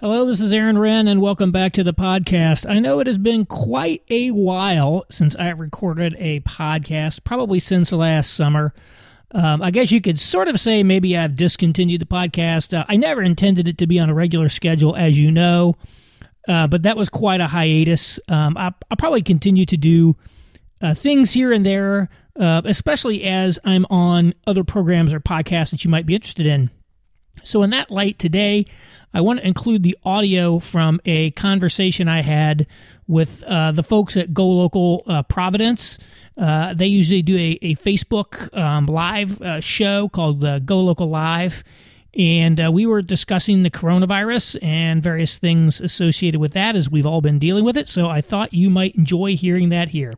Hello, this is Aaron Renn, and welcome back to the podcast. I know it has been quite a while since I recorded a podcast, probably since last summer. Um, I guess you could sort of say maybe I've discontinued the podcast. Uh, I never intended it to be on a regular schedule, as you know, uh, but that was quite a hiatus. Um, I, will probably continue to do uh, things here and there, uh, especially as I'm on other programs or podcasts that you might be interested in. So, in that light, today I want to include the audio from a conversation I had with uh, the folks at GoLocal uh, Providence. Uh, they usually do a, a Facebook um, live uh, show called uh, GoLocalLive. And uh, we were discussing the coronavirus and various things associated with that as we've all been dealing with it. So I thought you might enjoy hearing that here.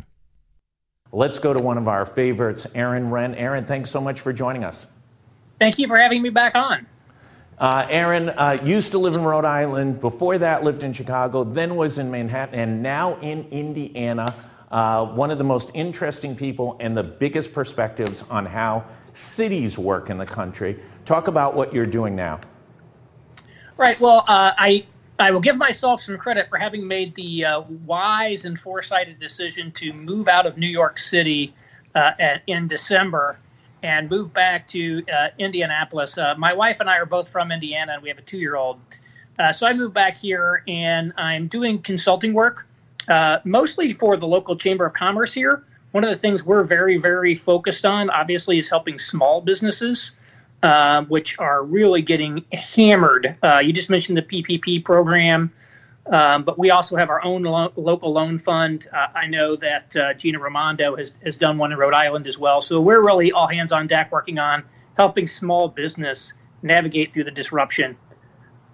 Let's go to one of our favorites, Aaron Renn. Aaron, thanks so much for joining us. Thank you for having me back on. Uh, Aaron uh, used to live in Rhode Island. Before that, lived in Chicago. Then was in Manhattan, and now in Indiana. Uh, one of the most interesting people and the biggest perspectives on how cities work in the country. Talk about what you're doing now. Right. Well, uh, I I will give myself some credit for having made the uh, wise and foresighted decision to move out of New York City uh, in December and moved back to uh, Indianapolis. Uh, my wife and I are both from Indiana, and we have a two year old. Uh, so I moved back here, and I'm doing consulting work, uh, mostly for the local Chamber of Commerce here. One of the things we're very, very focused on, obviously, is helping small businesses, uh, which are really getting hammered. Uh, you just mentioned the PPP program. Um, but we also have our own lo- local loan fund. Uh, I know that uh, Gina Raimondo has, has done one in Rhode Island as well. So we're really all hands on deck working on helping small business navigate through the disruption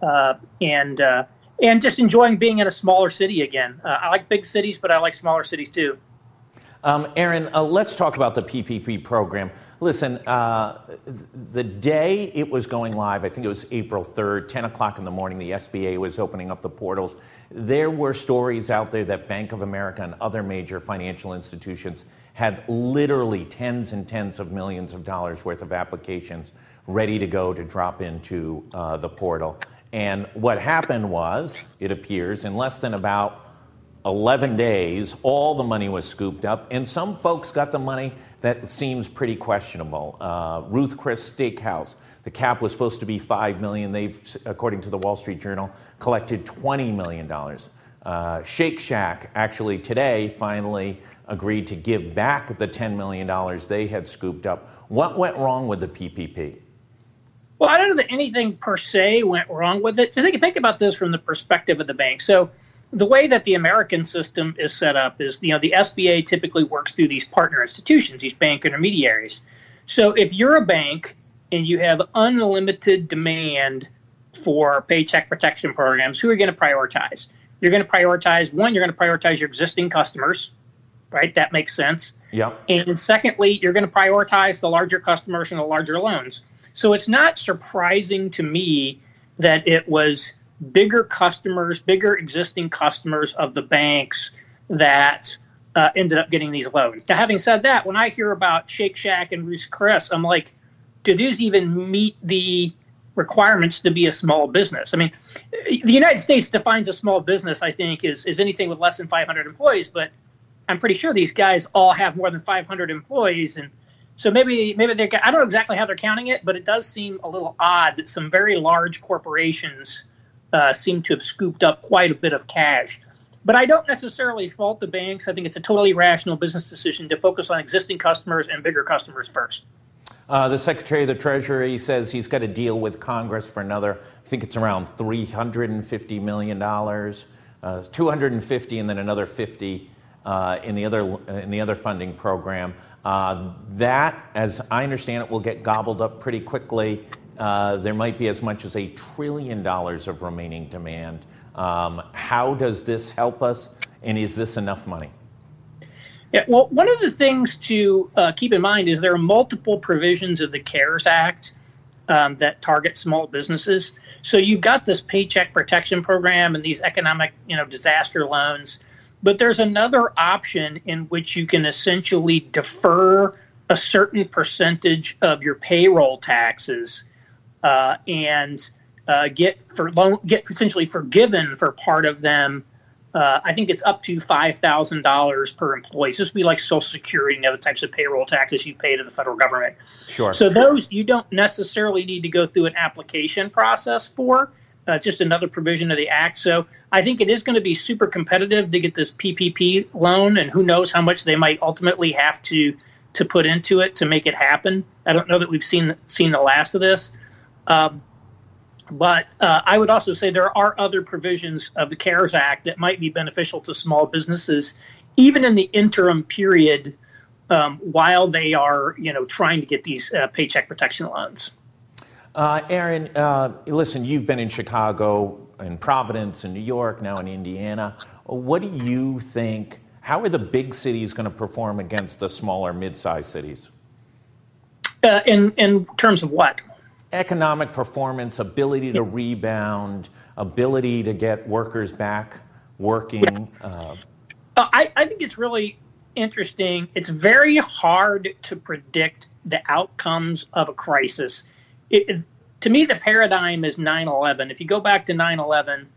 uh, and uh, and just enjoying being in a smaller city again. Uh, I like big cities, but I like smaller cities too. Um, Aaron, uh, let's talk about the PPP program. Listen, uh, the day it was going live, I think it was April 3rd, 10 o'clock in the morning, the SBA was opening up the portals. There were stories out there that Bank of America and other major financial institutions had literally tens and tens of millions of dollars worth of applications ready to go to drop into uh, the portal. And what happened was, it appears, in less than about 11 days, all the money was scooped up, and some folks got the money that seems pretty questionable. Uh, Ruth Chris Steakhouse, the cap was supposed to be 5 million. They've, according to the Wall Street Journal, collected $20 million. Uh, Shake Shack actually today finally agreed to give back the $10 million they had scooped up. What went wrong with the PPP? Well, I don't know that anything per se went wrong with it. Think, think about this from the perspective of the bank. So, the way that the American system is set up is, you know, the SBA typically works through these partner institutions, these bank intermediaries. So if you're a bank and you have unlimited demand for paycheck protection programs, who are you going to prioritize? You're going to prioritize one, you're going to prioritize your existing customers, right? That makes sense. Yeah. And secondly, you're going to prioritize the larger customers and the larger loans. So it's not surprising to me that it was bigger customers, bigger existing customers of the banks that uh, ended up getting these loans. Now, having said that, when I hear about Shake Shack and Ruth's Chris, I'm like, do these even meet the requirements to be a small business? I mean, the United States defines a small business, I think, is, is anything with less than 500 employees, but I'm pretty sure these guys all have more than 500 employees. And so maybe, maybe they're, I don't know exactly how they're counting it, but it does seem a little odd that some very large corporations – uh, seem to have scooped up quite a bit of cash. But I don't necessarily fault the banks. I think it's a totally rational business decision to focus on existing customers and bigger customers first. Uh, the Secretary of the Treasury says he's got a deal with Congress for another, I think it's around $350 million, uh, 250 and then another 50 uh, in, the other, in the other funding program. Uh, that, as I understand it, will get gobbled up pretty quickly there might be as much as a trillion dollars of remaining demand. Um, how does this help us, and is this enough money? Yeah, well, one of the things to uh, keep in mind is there are multiple provisions of the CARES Act um, that target small businesses. So you've got this paycheck protection program and these economic, you know, disaster loans, but there's another option in which you can essentially defer a certain percentage of your payroll taxes uh, and uh, get for loan get essentially forgiven for part of them. Uh, I think it's up to five thousand dollars per employee. So this would be like Social Security and other types of payroll taxes you pay to the federal government. Sure. So those you don't necessarily need to go through an application process for. Uh, just another provision of the act. So I think it is going to be super competitive to get this PPP loan, and who knows how much they might ultimately have to to put into it to make it happen. I don't know that we've seen seen the last of this. Um, but uh, I would also say there are other provisions of the CARES Act that might be beneficial to small businesses, even in the interim period um, while they are, you know, trying to get these uh, paycheck protection loans. Uh, Aaron, uh, listen, you've been in Chicago, in Providence, in New York, now in Indiana. What do you think? How are the big cities going to perform against the smaller, mid-sized cities? Uh, in in terms of what? Economic performance, ability to rebound, ability to get workers back working? Uh, I, I think it's really interesting. It's very hard to predict the outcomes of a crisis. It, to me, the paradigm is 9 11. If you go back to 9 11,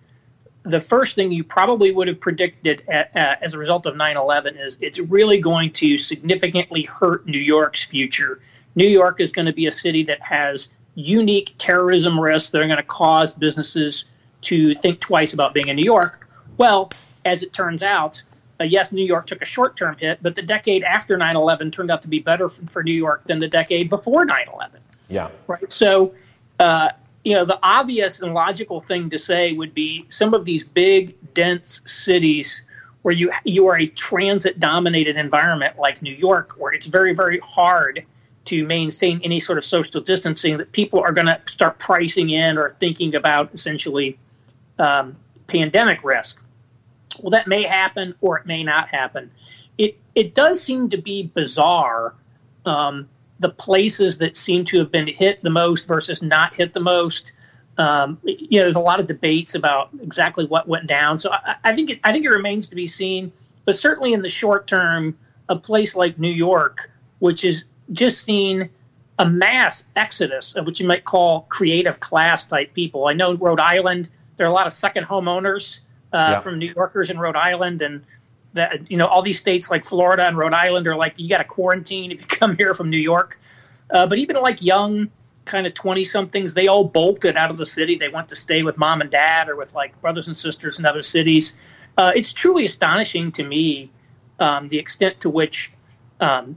the first thing you probably would have predicted at, uh, as a result of 9 11 is it's really going to significantly hurt New York's future. New York is going to be a city that has unique terrorism risks that are going to cause businesses to think twice about being in New York. Well, as it turns out, uh, yes, New York took a short term hit, but the decade after 9 11 turned out to be better for, for, New York than the decade before 9 11. Yeah. Right. So, uh, you know, the obvious and logical thing to say would be some of these big, dense cities where you you are a transit dominated environment like New York, where it's very, very hard to maintain any sort of social distancing that people are going to start pricing in or thinking about essentially um, pandemic risk. Well, that may happen or it may not happen. It it does seem to be bizarre. Um, the places that seem to have been hit the most versus not hit the most. Um, you know, there's a lot of debates about exactly what went down. So I, I think it, I think it remains to be seen. But certainly in the short term, a place like New York, which is just seen a mass exodus of what you might call creative class type people. I know Rhode Island, there are a lot of second homeowners uh, yeah. from New Yorkers in Rhode Island, and that you know all these states like Florida and Rhode Island are like you got to quarantine if you come here from New York. Uh, but even like young kind of 20 somethings they all bolted out of the city they went to stay with mom and dad or with like brothers and sisters in other cities uh, it's truly astonishing to me um, the extent to which um,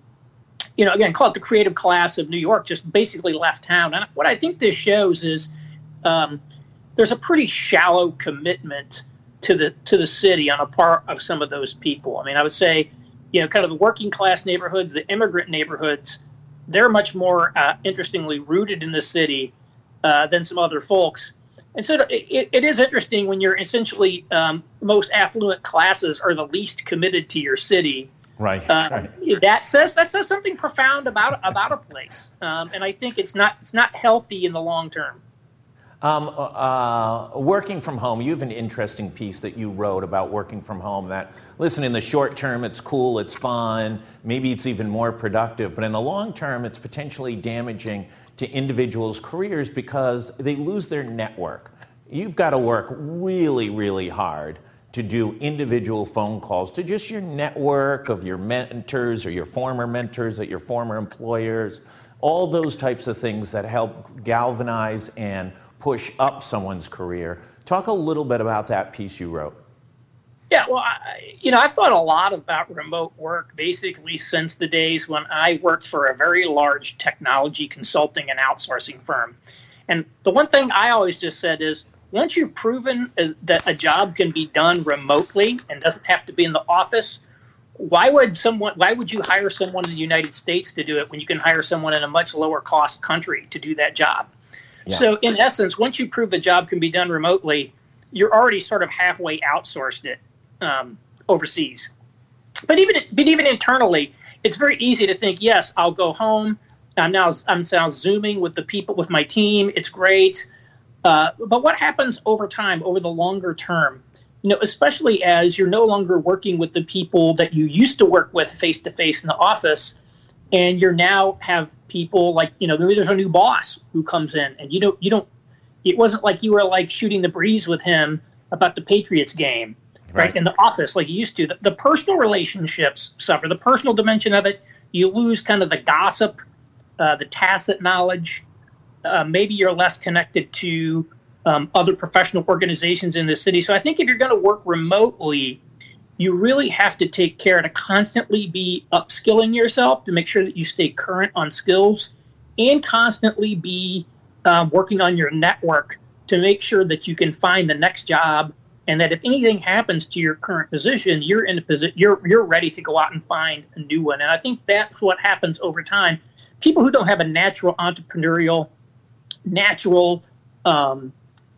you know, again, call it the creative class of New York, just basically left town. And what I think this shows is um, there's a pretty shallow commitment to the to the city on a part of some of those people. I mean, I would say, you know, kind of the working class neighborhoods, the immigrant neighborhoods, they're much more uh, interestingly rooted in the city uh, than some other folks. And so it, it is interesting when you're essentially um, most affluent classes are the least committed to your city Right, uh, right. That says that says something profound about about a place, um, and I think it's not it's not healthy in the long term. Um, uh, working from home, you have an interesting piece that you wrote about working from home. That listen, in the short term, it's cool, it's fun, maybe it's even more productive, but in the long term, it's potentially damaging to individuals' careers because they lose their network. You've got to work really, really hard to do individual phone calls to just your network of your mentors or your former mentors at your former employers, all those types of things that help galvanize and push up someone's career. Talk a little bit about that piece you wrote. Yeah, well, I, you know, I've thought a lot about remote work basically since the days when I worked for a very large technology consulting and outsourcing firm. And the one thing I always just said is once you've proven as, that a job can be done remotely and doesn't have to be in the office, why would someone why would you hire someone in the United States to do it when you can hire someone in a much lower cost country to do that job? Yeah. So in essence, once you prove the job can be done remotely, you're already sort of halfway outsourced it um, overseas. But even but even internally, it's very easy to think, yes, I'll go home. I'm now I'm now zooming with the people with my team. It's great. Uh, but what happens over time, over the longer term? You know, especially as you're no longer working with the people that you used to work with face to face in the office, and you're now have people like you know there's a new boss who comes in, and you don't you don't It wasn't like you were like shooting the breeze with him about the Patriots game, right? right in the office like you used to. The, the personal relationships suffer. The personal dimension of it, you lose kind of the gossip, uh, the tacit knowledge. Uh, maybe you're less connected to um, other professional organizations in the city. So I think if you're going to work remotely, you really have to take care to constantly be upskilling yourself to make sure that you stay current on skills and constantly be um, working on your network to make sure that you can find the next job and that if anything happens to your current position you're in a position you're you're ready to go out and find a new one and i think that's what happens over time people who don't have a natural entrepreneurial natural um,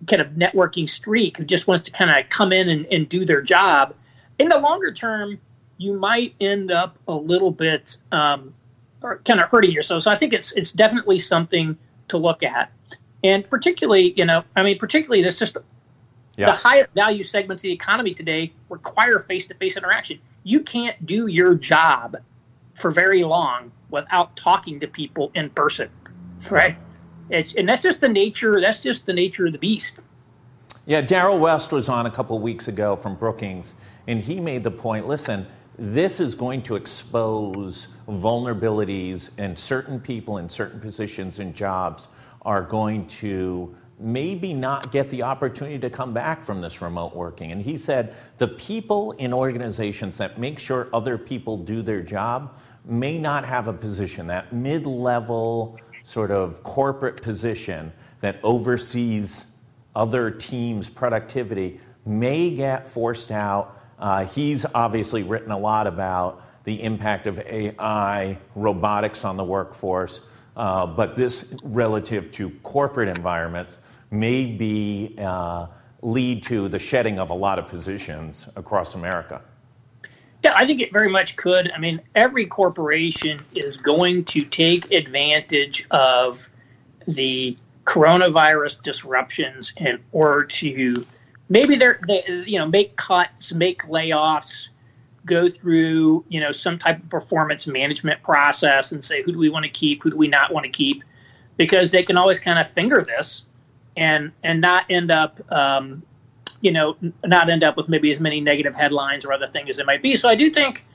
kind of networking streak who just wants to kind of come in and, and do their job. In the longer term you might end up a little bit um, or kind of hurting yourself. So i think it's it's definitely something to look at. And particularly you know i mean particularly this just yeah. the highest value segments of the economy today require face-to-face interaction. You can't do your job for very long without talking to people in person right it's, and that's just the nature. That's just the nature of the beast. Yeah, Darrell West was on a couple weeks ago from Brookings, and he made the point. Listen, this is going to expose vulnerabilities, and certain people in certain positions and jobs are going to maybe not get the opportunity to come back from this remote working. And he said the people in organizations that make sure other people do their job may not have a position, that mid level sort of corporate position that oversees other teams' productivity may get forced out. Uh, he's obviously written a lot about the impact of AI, robotics on the workforce, uh, but this relative to corporate environments may be uh, lead to the shedding of a lot of positions across America. Yeah, I think it very much could. I mean, every corporation is going to take advantage of the coronavirus disruptions in order to maybe they're they, you know make cuts, make layoffs, go through you know some type of performance management process and say who do we want to keep, who do we not want to keep, because they can always kind of finger this and and not end up um, you know, not end up with maybe as many negative headlines or other things as it might be. So I do think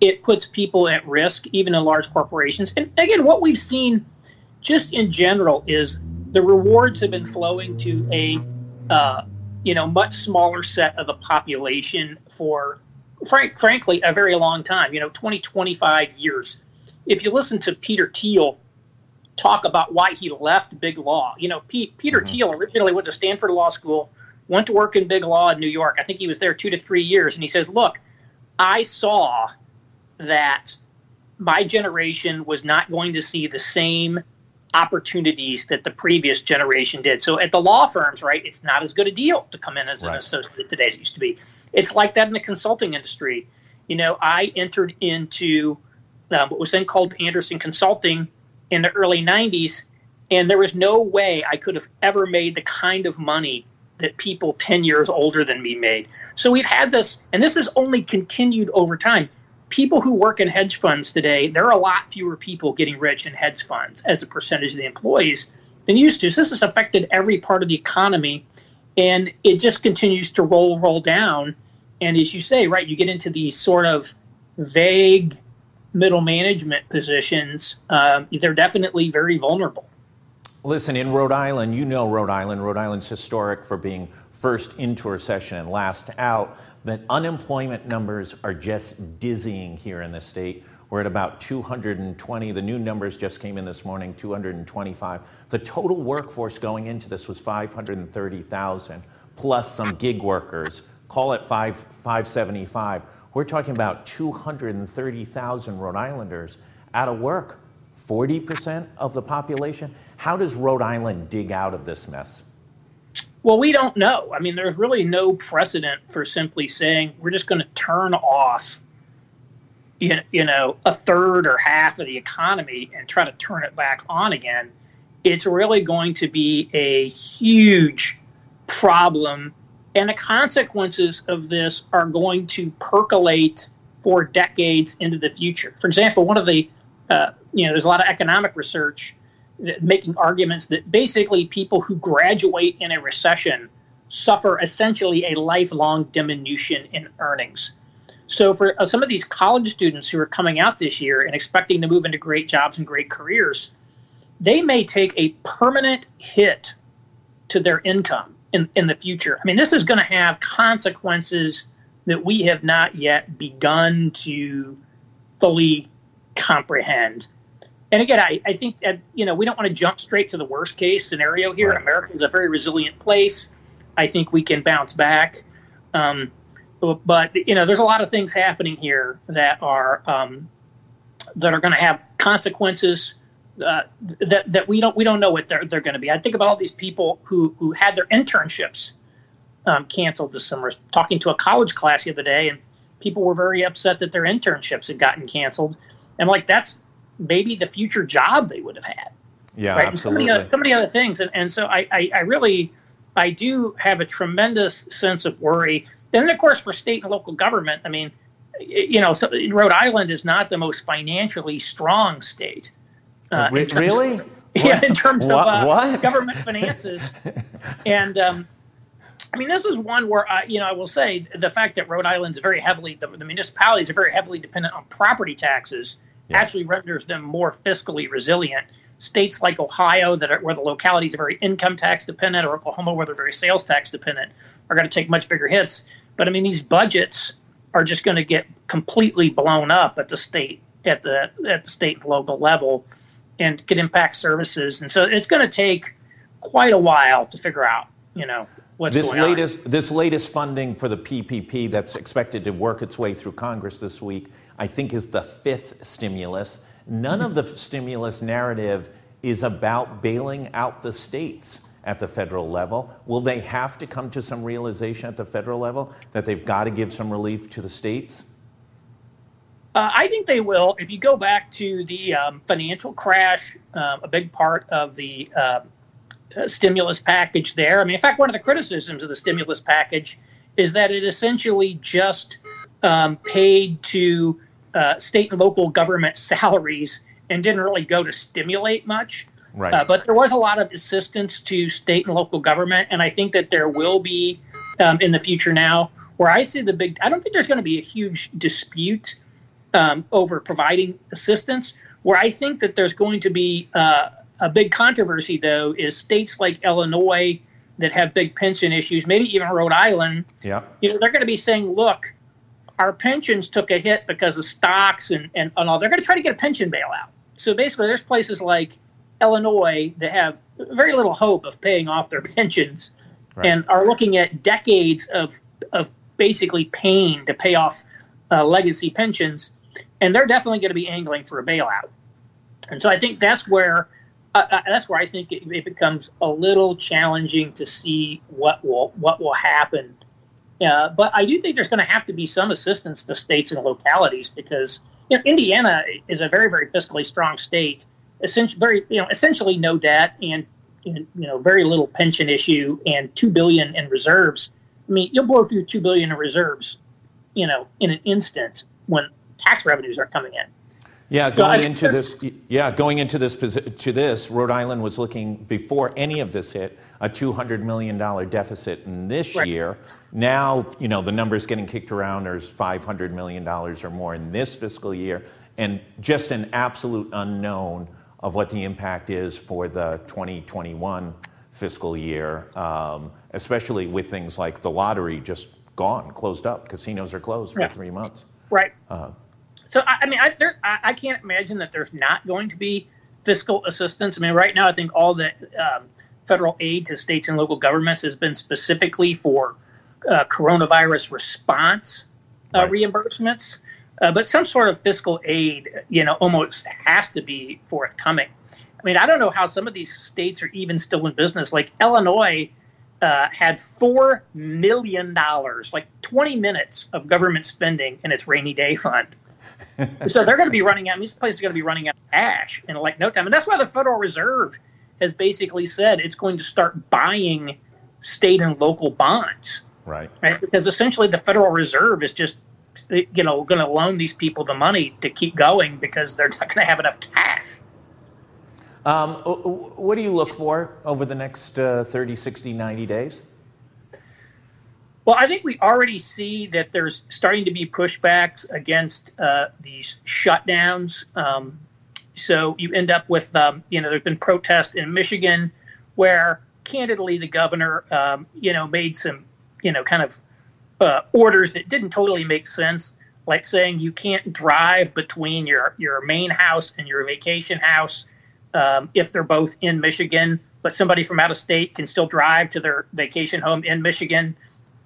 it puts people at risk, even in large corporations. And again, what we've seen just in general is the rewards have been flowing to a, uh, you know, much smaller set of the population for, frank, frankly, a very long time, you know, 20, 25 years. If you listen to Peter Thiel talk about why he left big law, you know, P- Peter mm-hmm. Thiel originally went to Stanford Law School went to work in big law in New York. I think he was there two to three years. And he says, Look, I saw that my generation was not going to see the same opportunities that the previous generation did. So at the law firms, right, it's not as good a deal to come in as right. an associate today as it used to be. It's like that in the consulting industry. You know, I entered into um, what was then called Andersen Consulting in the early 90s, and there was no way I could have ever made the kind of money that people 10 years older than me made. So we've had this, and this has only continued over time. People who work in hedge funds today, there are a lot fewer people getting rich in hedge funds as a percentage of the employees than used to. So this has affected every part of the economy, and it just continues to roll, roll down. And as you say, right, you get into these sort of vague middle management positions. Um, they're definitely very vulnerable. Listen, in Rhode Island, you know Rhode Island. Rhode Island's historic for being first into recession and last out. But unemployment numbers are just dizzying here in the state. We're at about 220. The new numbers just came in this morning, 225. The total workforce going into this was 530,000, plus some gig workers. Call it 5, 575. We're talking about 230,000 Rhode Islanders out of work. 40% of the population. How does Rhode Island dig out of this mess? Well, we don't know. I mean, there's really no precedent for simply saying we're just going to turn off, you know, a third or half of the economy and try to turn it back on again. It's really going to be a huge problem, and the consequences of this are going to percolate for decades into the future. For example, one of the, uh, you know, there's a lot of economic research making arguments that basically people who graduate in a recession suffer essentially a lifelong diminution in earnings. So, for uh, some of these college students who are coming out this year and expecting to move into great jobs and great careers, they may take a permanent hit to their income in, in the future. I mean, this is going to have consequences that we have not yet begun to fully comprehend. And again, I, I think that, you know, we don't want to jump straight to the worst case scenario here. Right. America is a very resilient place. I think we can bounce back. Um, but you know, there's a lot of things happening here that are um, that are going to have consequences uh, that that we don't we don't know what they're they're going to be. I think about all these people who who had their internships um, canceled this summer. Talking to a college class the other day, and people were very upset that their internships had gotten canceled. And like that's maybe the future job they would have had. Yeah, right? absolutely. so, many other, so many other things, and and so I, I I really I do have a tremendous sense of worry then, of course, for state and local government, I mean, you know, so Rhode Island is not the most financially strong state. Uh, Re- really? Of, yeah, in terms what? of uh, government finances. and um, I mean, this is one where I, you know, I will say the fact that Rhode Island is very heavily the, the, municipalities are very heavily dependent on property taxes yeah. actually renders them more fiscally resilient. States like Ohio, that are, where the localities are very income tax dependent, or Oklahoma, where they're very sales tax dependent, are going to take much bigger hits. But I mean, these budgets are just going to get completely blown up at the state at the at the state and local level, and could impact services. And so it's going to take quite a while to figure out, you know, what's this going latest on. this latest funding for the PPP that's expected to work its way through Congress this week, I think, is the fifth stimulus. None of the stimulus narrative is about bailing out the states at the federal level. Will they have to come to some realization at the federal level that they've got to give some relief to the states? Uh, I think they will. If you go back to the um, financial crash, uh, a big part of the uh, stimulus package there. I mean, in fact, one of the criticisms of the stimulus package is that it essentially just um, paid to uh, state and local government salaries and didn't really go to stimulate much. Right. Uh, but there was a lot of assistance to state and local government, and I think that there will be um, in the future now. Where I see the big, I don't think there's going to be a huge dispute um, over providing assistance. Where I think that there's going to be uh, a big controversy, though, is states like Illinois that have big pension issues, maybe even Rhode Island. Yeah. You know, they're going to be saying, look, our pensions took a hit because of stocks and, and, and all. They're going to try to get a pension bailout. So basically, there's places like Illinois that have very little hope of paying off their pensions right. and are looking at decades of, of basically pain to pay off uh, legacy pensions. And they're definitely going to be angling for a bailout. And so I think that's where uh, that's where I think it, it, becomes a little challenging to see what will what will happen. Uh, but I do think there's going to have to be some assistance to states and localities because you know, Indiana is a very very fiscally strong state, essentially very you know essentially no debt and you know very little pension issue and two billion in reserves. I mean, you'll blow through two billion in reserves, you know, in an instant when tax revenues are coming in. Yeah, going into this, yeah, going into this to this, Rhode Island was looking before any of this hit a two hundred million dollar deficit in this right. year. Now, you know, the numbers getting kicked around. There's five hundred million dollars or more in this fiscal year, and just an absolute unknown of what the impact is for the 2021 fiscal year, um, especially with things like the lottery just gone, closed up. Casinos are closed for three months. Right. Uh, so I, I mean, I, there, I, I, can't imagine that there's not going to be fiscal assistance. I mean, right now, I think all the um, federal aid to states and local governments has been specifically for uh, coronavirus response uh, right. reimbursements. Uh, but some sort of fiscal aid, you know, almost has to be forthcoming. I mean, I don't know how some of these states are even still in business. Like Illinois uh, had four million dollars, like 20 minutes of government spending in its rainy day fund so they're going to be running out. These places are going to be running out of cash in like no time, and that's why the Federal Reserve has basically said it's going to start buying state and local bonds. Right. Right. Because essentially the Federal Reserve is just you know going to loan these people the money to keep going because they're not going to have enough cash. Um, what do you look for over the next uh, 30, 60, 90 days? Well, I think we already see that there's starting to be pushbacks against uh, these shutdowns. Um, so you end up with, um, you know, there's been protests in Michigan where, candidly, the governor, um, you know, made some, you know, kind of uh, orders that didn't totally make sense, like saying you can't drive between your your main house and your vacation house um, if they're both in Michigan, but somebody from out of state can still drive to their vacation home in Michigan.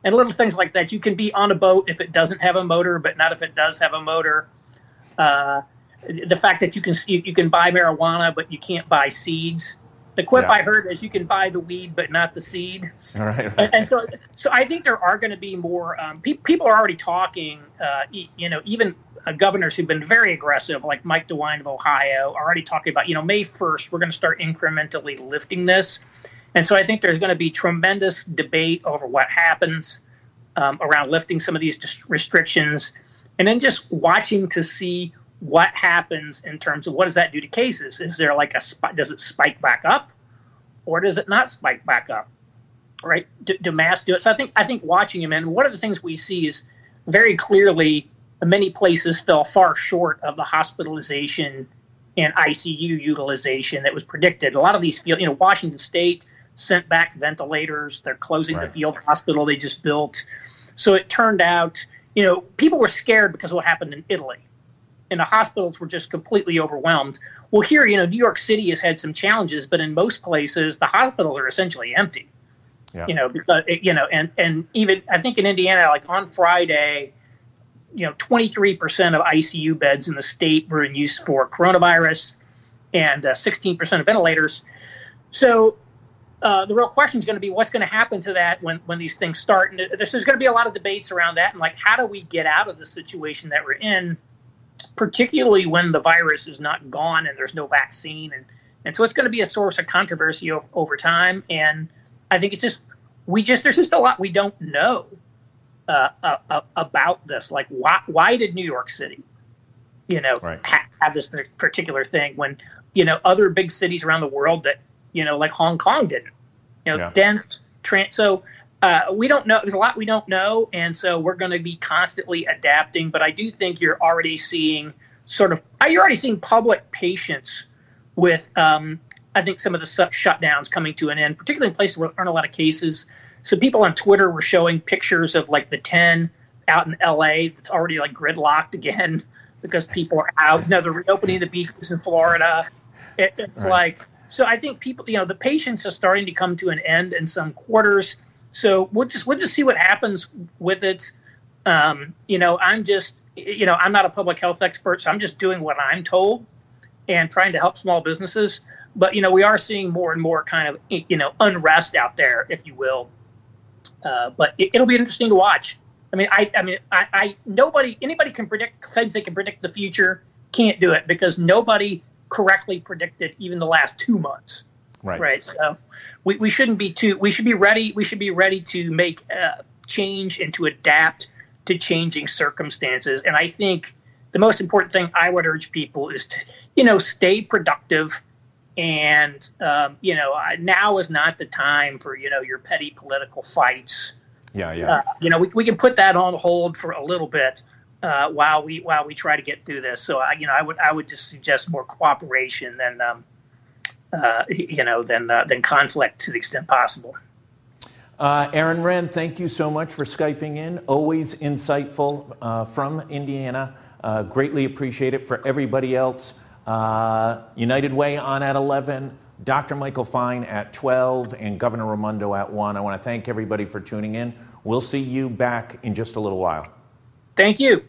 And little things like that. You can be on a boat if it doesn't have a motor, but not if it does have a motor. Uh, the fact that you can you, you, can buy marijuana, but you can't buy seeds. The quip yeah. I heard is you can buy the weed, but not the seed. All right. right. And, and, so, so I think there are going to be more. Um, pe- people are already talking. Uh, you know, even uh, governors who've been very aggressive, like Mike DeWine of Ohio, are already talking about. You know, May first, we're going to start incrementally lifting this. And so I think there's going to be tremendous debate over what happens um, around lifting some of these restrictions, and then just watching to see what happens in terms of what does that do to cases? Is there like a does it spike back up, or does it not spike back up? Right? Do, do mass do it? So I think I think watching him, and one of the things we see is very clearly many places fell far short of the hospitalization and ICU utilization that was predicted. A lot of these field, you know, Washington State sent back ventilators. They're closing right. the field hospital they just built. So it turned out, you know, people were scared because of what happened in Italy and the hospitals were just completely overwhelmed. Well, here, you know, New York City has had some challenges, but in most places, the hospitals are essentially empty. Yeah. You know, because, you know, and and even I think in Indiana, like on Friday, you know, 23% of ICU beds in the state were in use for coronavirus, and uh, 16% of ventilators. So uh, the real question is going to be what's going to happen to that when, when these things start. And there's, there's going to be a lot of debates around that and like how do we get out of the situation that we're in particularly when the virus is not gone and there's no vaccine. And, and so it's going to be a source of controversy over, over time. And I think it's just, we just, there's just a lot we don't know uh, uh, uh, about this. Like, why, why did New York City, you know, right. ha- have this particular thing when, you know, other big cities around the world that, you know, like Hong Kong didn't, you know, yeah. dense, trans. So uh, we don't know. There's a lot we don't know, and so we're going to be constantly adapting. But I do think you're already seeing sort of uh, you're already seeing public patience with um, I think some of the shutdowns coming to an end, particularly in places where there aren't a lot of cases. So people on Twitter were showing pictures of like the 10 out in LA that's already like gridlocked again because people are out. You know, they're reopening the beaches in Florida. It, it's right. like so. I think people, you know, the patience is starting to come to an end in some quarters so we'll just we'll just see what happens with it. Um, you know, I'm just you know I'm not a public health expert, so I'm just doing what I'm told and trying to help small businesses. But you know, we are seeing more and more kind of you know unrest out there, if you will. Uh, but it, will be interesting to watch. I mean, I, I mean, I, I, nobody, anybody can predict claims they can predict the future. Can't do it because nobody correctly predicted even the last two months. Right. Right. So we, we shouldn't be too. We should be ready. We should be ready to make uh, change and to adapt to changing circumstances. And I think the most important thing I would urge people is to, you know, stay productive. And um, you know, now is not the time for you know your petty political fights. Yeah, yeah. Uh, you know, we, we can put that on hold for a little bit uh, while we while we try to get through this. So, I, you know, I would I would just suggest more cooperation than um, uh, you know, than uh, than conflict to the extent possible. Uh, Aaron Renn, thank you so much for skyping in. Always insightful uh, from Indiana. Uh, greatly appreciate it. For everybody else, uh, United Way on at 11, Dr. Michael Fine at 12, and Governor Raimondo at 1. I want to thank everybody for tuning in. We'll see you back in just a little while. Thank you.